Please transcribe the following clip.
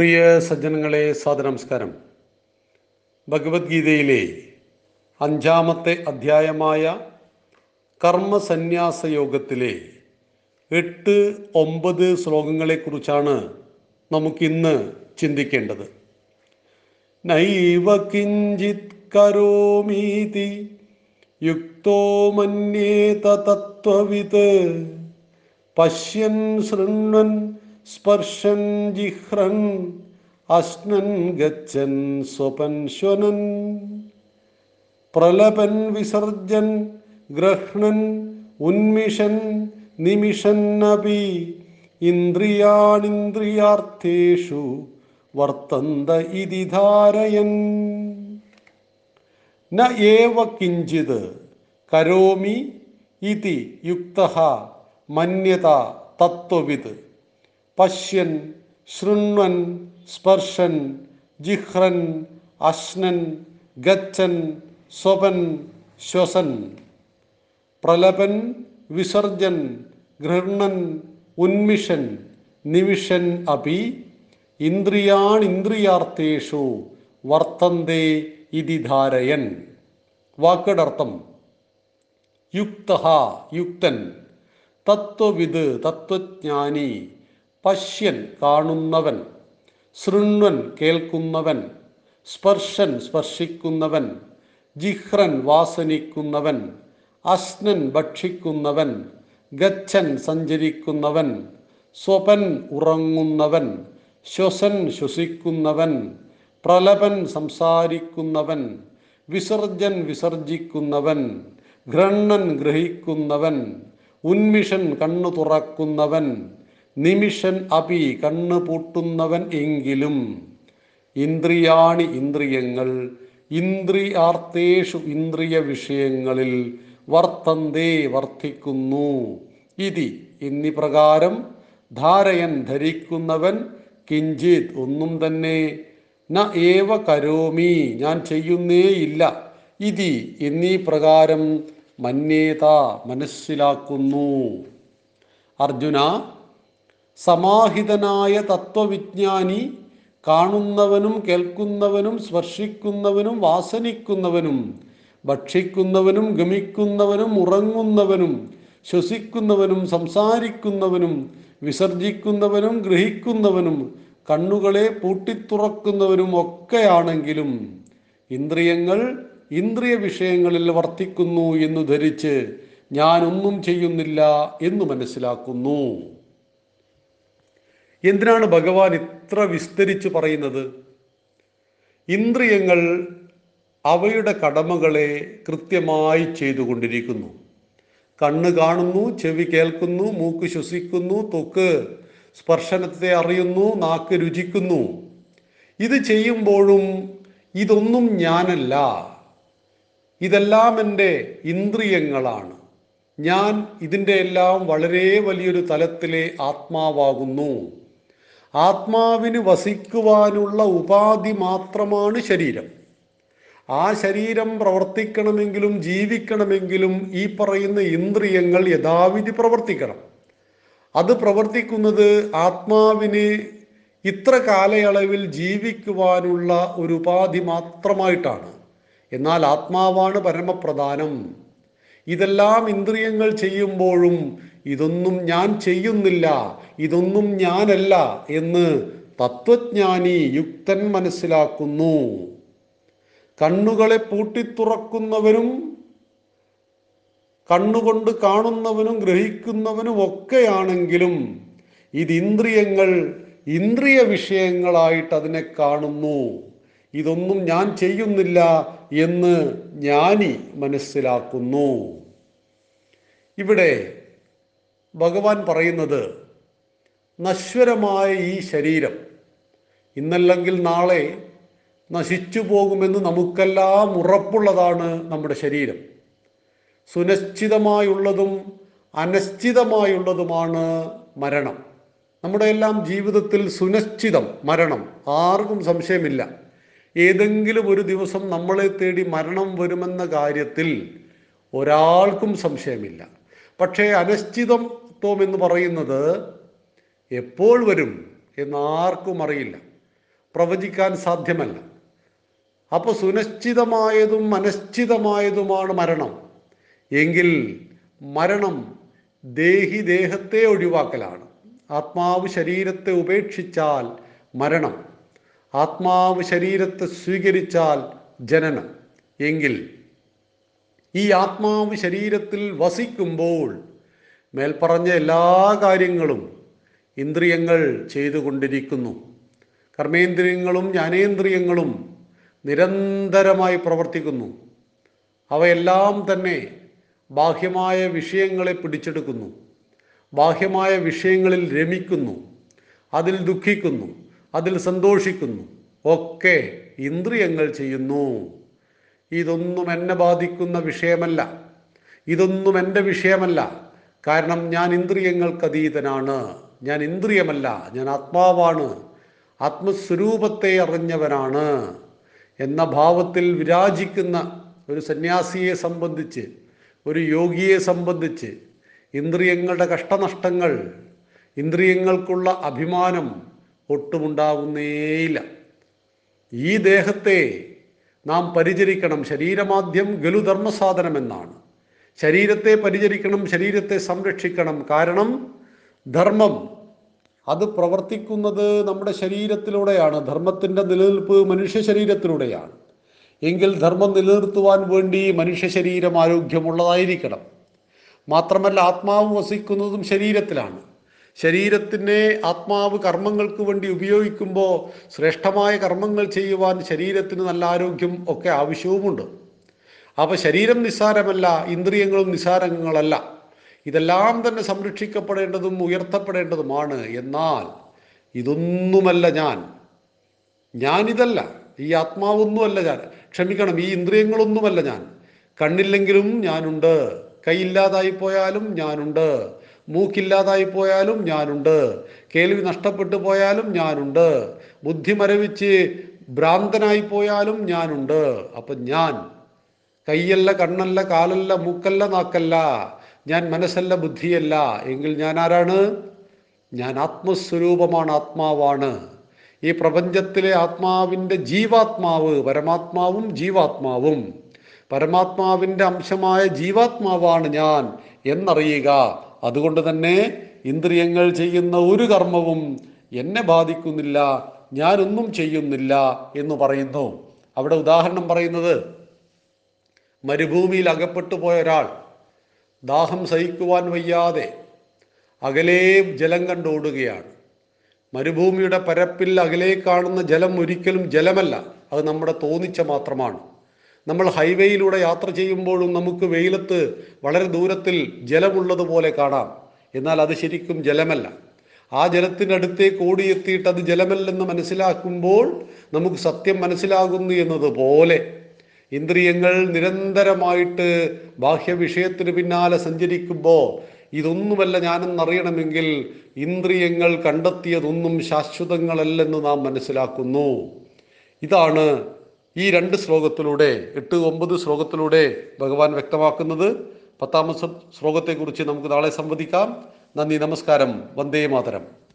പ്രിയ സജ്ജനങ്ങളെ സാദനമസ്കാരം ഭഗവത്ഗീതയിലെ അഞ്ചാമത്തെ അധ്യായമായ കർമ്മസന്യാസ യോഗത്തിലെ എട്ട് ഒമ്പത് ശ്ലോകങ്ങളെക്കുറിച്ചാണ് നമുക്കിന്ന് ചിന്തിക്കേണ്ടത്. നൈവ കിഞ്ചിത് കരോമീതി യുക്തോ മന്യേത തത്വവിത് പശ്യൻ ശൃണ്വൻ സ്പർശൻ ജിഹ്രൻ അശ്നൻ ഗച്ഛൻ സ്വപൻ ശ്വനൻ പ്രലപൻ വിസർജൻ ഗ്രഹ്ണൻ ഉന്മിഷൻ നിമിഷന്നപി ഇന്ദ്രിയാണിന്ദ്രിയാർത്ഥേഷു വർത്തന്ത ഇതി ധാരയൻ ന ഏവ കിഞ്ചിത് കരോമി ഇതി യുക്ത മന്യത തത്വവിത്. പശ്യൻ ശൃണ്വൻ സ്പർശൻ ജിഹ്രൻ അശ്നൻ ഗച്ഛൻ സ്വപൻ ശ്വസൻ. പ്രലപൻ വിസർജൻ ഗൃഹണൻ ഉന്മിഷൻ നിമിഷൻ അപി. ഇന്ദ്രിയാണിന്ദ്രിയാർത്ഥേഷു വർത്തന്തേ ഇതി ധാരയൻ. വാക്കടർത്ഥം. യുക്ത യുക്തൻ. തത്വവിത് തത്വജ്ഞാനി. പശ്യൻ കാണുന്നവൻ ശൃണ്വൻ കേൾക്കുന്നവൻ സ്പർശൻ സ്പർശിക്കുന്നവൻ ജിഹ്രൻ വാസനിക്കുന്നവൻ അശ്നൻ ഭക്ഷിക്കുന്നവൻ ഗച്ഛൻ സഞ്ചരിക്കുന്നവൻ സ്വപൻ ഉറങ്ങുന്നവൻ ശ്വസൻ ശ്വസിക്കുന്നവൻ പ്രലപൻ സംസാരിക്കുന്നവൻ വിസർജൻ വിസർജിക്കുന്നവൻ ഘ്രണ്ണൻ ഗ്രഹിക്കുന്നവൻ ഉന്മിഷൻ കണ്ണു തുറക്കുന്നവൻ നിമിഷൻ അപി കണ്ണ് പൂട്ടുന്നവൻ എങ്കിലും ഇന്ദ്രിയാണി ഇന്ദ്രിയങ്ങൾ ഇന്ദ്രിയാർത്തേഷു ഇന്ദ്രിയ വിഷയങ്ങളിൽ വർത്തന്തേ വർത്തിക്കുന്നു. ഇതി എന്നീ പ്രകാരം ധാരയൻ ധരിക്കുന്നവൻ കിഞ്ചിത് ഒന്നും തന്നെ ന ഏവ കരോമി ഞാൻ ചെയ്യുന്നേയില്ല ഇതി എന്നീ പ്രകാരം മന്യേത മനസ്സിലാക്കുന്നു. അർജുന സമാഹിതനായ തത്വവിജ്ഞാനി കാണുന്നവനും കേൾക്കുന്നവനും സ്പർശിക്കുന്നവനും വാസനിക്കുന്നവനും ഭക്ഷിക്കുന്നവനും ഗമിക്കുന്നവനും ഉറങ്ങുന്നവനും ശ്വസിക്കുന്നവനും സംസാരിക്കുന്നവനും വിസർജിക്കുന്നവനും ഗ്രഹിക്കുന്നവനും കണ്ണുകളെ പൂട്ടിത്തുറക്കുന്നവനും ഒക്കെയാണെങ്കിലും ഇന്ദ്രിയങ്ങൾ ഇന്ദ്രിയ വിഷയങ്ങളിൽ വർത്തിക്കുന്നു എന്ന് ധരിച്ച് ഞാനൊന്നും ചെയ്യുന്നില്ല എന്ന് മനസ്സിലാക്കുന്നു. എന്തിനാണ് ഭഗവാൻ ഇത്ര വിസ്തരിച്ച് പറയുന്നത്? ഇന്ദ്രിയങ്ങൾ അവയുടെ കടമകളെ കൃത്യമായി ചെയ്തുകൊണ്ടിരിക്കുന്നു. കണ്ണ് കാണുന്നു ചെവി കേൾക്കുന്നു മൂക്ക് ശ്വസിക്കുന്നു തൊക്ക് സ്പർശനത്തെ അറിയുന്നു നാക്ക് രുചിക്കുന്നു. ഇത് ചെയ്യുമ്പോഴും ഇതൊന്നും ഞാനല്ല. ഇതെല്ലാം എന്റെ ഇന്ദ്രിയങ്ങളാണ്. ഞാൻ ഇതിന്റെ എല്ലാം വളരെ വലിയൊരു തലത്തിലെ ആത്മാവാകുന്നു. ആത്മാവിന് വസിക്കുവാനുള്ള ഉപാധി മാത്രമാണ് ശരീരം. ആ ശരീരം പ്രവർത്തിക്കണമെങ്കിലും ജീവിക്കണമെങ്കിലും ഈ പറയുന്ന ഇന്ദ്രിയങ്ങൾ യഥാവിധി പ്രവർത്തിക്കണം. അത് പ്രവർത്തിക്കുന്നത് ആത്മാവിന് ഇത്ര കാലയളവിൽ ജീവിക്കുവാനുള്ള ഒരു ഉപാധി മാത്രമായിട്ടാണ്. എന്നാൽ ആത്മാവാണ് പരമപ്രധാനം. ഇതെല്ലാം ഇന്ദ്രിയങ്ങൾ ചെയ്യുമ്പോഴും ഇതൊന്നും ഞാൻ ചെയ്യുന്നില്ല ഇതൊന്നും ഞാനല്ല എന്ന് തത്വജ്ഞാനി യുക്തൻ മനസ്സിലാക്കുന്നു. കണ്ണുകളെ പൂട്ടിത്തുറക്കുന്നവനും കണ്ണുകൊണ്ട് കാണുന്നവനും ഗ്രഹിക്കുന്നവനും ഒക്കെയാണെങ്കിലും ഇത് ഇന്ദ്രിയങ്ങൾ ഇന്ദ്രിയ വിഷയങ്ങളായിട്ട് അതിനെ കാണുന്നു. ഇതൊന്നും ഞാൻ ചെയ്യുന്നില്ല എന്ന് ജ്ഞാനി മനസ്സിലാക്കുന്നു. ഇവിടെ ഭഗവാൻ പറയുന്നത് നശ്വരമായ ഈ ശരീരം ഇന്നല്ലെങ്കിൽ നാളെ നശിച്ചു പോകുമെന്ന് നമുക്കെല്ലാം ഉറപ്പുള്ളതാണ് നമ്മുടെ ശരീരം. സുനിശ്ചിതമായുള്ളതും അനിശ്ചിതമായുള്ളതുമാണ് മരണം. നമ്മുടെ എല്ലാം ജീവിതത്തിൽ സുനിശ്ചിതം മരണം. ആർക്കും സംശയമില്ല. ഏതെങ്കിലും ഒരു ദിവസം നമ്മളെ തേടി മരണം വരുമെന്ന കാര്യത്തിൽ ഒരാൾക്കും സംശയമില്ല. പക്ഷേ അനിശ്ചിതത്വം എന്ന് പറയുന്നത് എപ്പോൾ വരും എന്ന് ആർക്കും അറിയില്ല. പ്രവചിക്കാൻ സാധ്യമല്ല. അപ്പോൾ സുനിശ്ചിതമായതും അനിശ്ചിതമായതുമാണ് മരണം. എങ്കിൽ മരണം ദേഹി ദേഹത്തെ ഒഴിവാക്കലാണ്. ആത്മാവ് ശരീരത്തെ ഉപേക്ഷിച്ചാൽ മരണം. ആത്മാവ് ശരീരത്തെ സ്വീകരിച്ചാൽ ജനനം. എങ്കിൽ ഈ ആത്മാവ് ശരീരത്തിൽ വസിക്കുമ്പോൾ മേൽപ്പറഞ്ഞ എല്ലാ കാര്യങ്ങളും ഇന്ദ്രിയങ്ങൾ ചെയ്തുകൊണ്ടിരിക്കുന്നു. കർമ്മേന്ദ്രിയങ്ങളും ജ്ഞാനേന്ദ്രിയങ്ങളും നിരന്തരമായി പ്രവർത്തിക്കുന്നു. അവയെല്ലാം തന്നെ ബാഹ്യമായ വിഷയങ്ങളെ പിടിച്ചെടുക്കുന്നു. ബാഹ്യമായ വിഷയങ്ങളിൽ രമിക്കുന്നു. അതിൽ ദുഃഖിക്കുന്നു. അതിൽ സന്തോഷിക്കുന്നു. ഒക്കെ ഇന്ദ്രിയങ്ങൾ ചെയ്യുന്നു. ഇതൊന്നും എന്നെ ബാധിക്കുന്ന വിഷയമല്ല. ഇതൊന്നും എന്റെ വിഷയമല്ല. കാരണം ഞാൻ ഇന്ദ്രിയങ്ങൾക്ക് അതീതനാണ്. ഞാൻ ഇന്ദ്രിയമല്ല. ഞാൻ ആത്മാവാണ്. ആത്മസ്വരൂപത്തെ അറിഞ്ഞവനാണ്. എന്ന ഭാവത്തിൽ വിരാജിക്കുന്ന ഒരു സന്യാസിയെ സംബന്ധിച്ച് ഒരു യോഗിയെ സംബന്ധിച്ച് ഇന്ദ്രിയങ്ങളുടെ കഷ്ടനഷ്ടങ്ങൾ ഇന്ദ്രിയങ്ങൾക്കുള്ള അഭിമാനം ഒട്ടുമുണ്ടാകുന്നേയില്ല ഈ ദേഹത്തെ നാം പരിചരിക്കണം. ശരീരമാദ്യം ഗലുധർമ്മസാധനം എന്നാണ് ശരീരത്തെ പരിചരിക്കണം ശരീരത്തെ സംരക്ഷിക്കണം. കാരണം ധർമ്മം അത് പ്രവർത്തിക്കുന്നത് നമ്മുടെ ശരീരത്തിലൂടെയാണ്. ധർമ്മത്തിന്റെ നിലനിൽപ്പ് മനുഷ്യ ശരീരത്തിലൂടെയാണ്. എങ്കിൽ ധർമ്മം നിലനിർത്തുവാൻ വേണ്ടി മനുഷ്യ ശരീരം ആരോഗ്യമുള്ളതായിരിക്കണം. മാത്രമല്ല ആത്മാവ് വസിക്കുന്നതും ശരീരത്തിലാണ്. ശരീരത്തിനെ ആത്മാവ് കർമ്മങ്ങൾക്ക് വേണ്ടി ഉപയോഗിക്കുമ്പോൾ ശ്രേഷ്ഠമായ കർമ്മങ്ങൾ ചെയ്യുവാൻ ശരീരത്തിന് നല്ല ആരോഗ്യം ഒക്കെ ആവശ്യവുമുണ്ട്. അപ്പോൾ ശരീരം നിസ്സാരമല്ല ഇന്ദ്രിയങ്ങളും നിസ്സാരങ്ങളല്ല. ഇതെല്ലാം തന്നെ സംരക്ഷിക്കപ്പെടേണ്ടതും ഉയർത്തപ്പെടേണ്ടതുമാണ്. എന്നാൽ ഇതൊന്നുമല്ല ഞാൻ. ഞാനിതല്ല. ഈ ആത്മാവൊന്നുമല്ല ഞാൻ. ക്ഷമിക്കണം ഈ ഇന്ദ്രിയങ്ങളൊന്നുമല്ല ഞാൻ. കണ്ണില്ലെങ്കിലും ഞാനുണ്ട്. കൈയില്ലാതായി പോയാലും ഞാനുണ്ട്. മൂക്കില്ലാതായി പോയാലും ഞാനുണ്ട്. കേൾവി നഷ്ടപ്പെട്ടു പോയാലും ഞാനുണ്ട്. ബുദ്ധി മരവിച്ച് ഭ്രാന്തനായി പോയാലും ഞാനുണ്ട്. അപ്പം ഞാൻ കയ്യല്ല കണ്ണല്ല കാലല്ല മൂക്കല്ല നാക്കല്ല ഞാൻ മനസ്സല്ല ബുദ്ധിയല്ല. എങ്കിൽ ഞാൻ ആരാണ്? ഞാൻ ആത്മസ്വരൂപമാണ് ആത്മാവാണ്. ഈ പ്രപഞ്ചത്തിലെ ആത്മാവിന്റെ ജീവാത്മാവ് പരമാത്മാവും ജീവാത്മാവും. പരമാത്മാവിന്റെ അംശമായ ജീവാത്മാവാണ് ഞാൻ എന്നറിയുക. അതുകൊണ്ട് തന്നെ ഇന്ദ്രിയങ്ങൾ ചെയ്യുന്ന ഒരു കർമ്മവും എന്നെ ബാധിക്കുന്നില്ല ഞാനൊന്നും ചെയ്യുന്നില്ല എന്ന് പറയുന്നു. അവിടെ ഉദാഹരണം പറയുന്നത് മരുഭൂമിയിൽ അകപ്പെട്ടു പോയ ഒരാൾ ദാഹം സഹിക്കുവാൻ വയ്യാതെ അകലേ ജലം കണ്ടോടുകയാണ്. മരുഭൂമിയുടെ പരപ്പിൽ അകലേ കാണുന്ന ജലം ഒരിക്കലും ജലമല്ല അത് നമ്മുടെ തോന്നിച്ച മാത്രമാണ്. നമ്മൾ ഹൈവേയിലൂടെ യാത്ര ചെയ്യുമ്പോഴും നമുക്ക് വെയിലത്ത് വളരെ ദൂരത്തിൽ ജലമുള്ളതുപോലെ കാണാം. എന്നാൽ അത് ശരിക്കും ജലമല്ല. ആ ജലത്തിനടുത്തേക്ക് ഓടിയെത്തിയിട്ട് അത് ജലമല്ലെന്ന് മനസ്സിലാക്കുമ്പോൾ നമുക്ക് സത്യം മനസ്സിലാകുന്നു എന്നതുപോലെ ഇന്ദ്രിയങ്ങൾ നിരന്തരമായിട്ട് ബാഹ്യ വിഷയത്തിന് പിന്നാലെ സഞ്ചരിക്കുമ്പോൾ ഇതൊന്നുമല്ല ഞാനെന്നറിയണമെങ്കിൽ ഇന്ദ്രിയങ്ങൾ കണ്ടെത്തിയതൊന്നും ശാശ്വതങ്ങളല്ലെന്ന് നാം മനസ്സിലാക്കുന്നു. ഇതാണ് ഈ രണ്ട് ശ്ലോകത്തിലൂടെ എട്ട് ഒമ്പത് ശ്ലോകത്തിലൂടെ ഭഗവാൻ വ്യക്തമാക്കുന്നത്. പത്താമത്തെ ശ്ലോകത്തെക്കുറിച്ച് നമുക്ക് നാളെ സംവദിക്കാം. നന്ദി നമസ്കാരം. വന്ദേ മാതരം.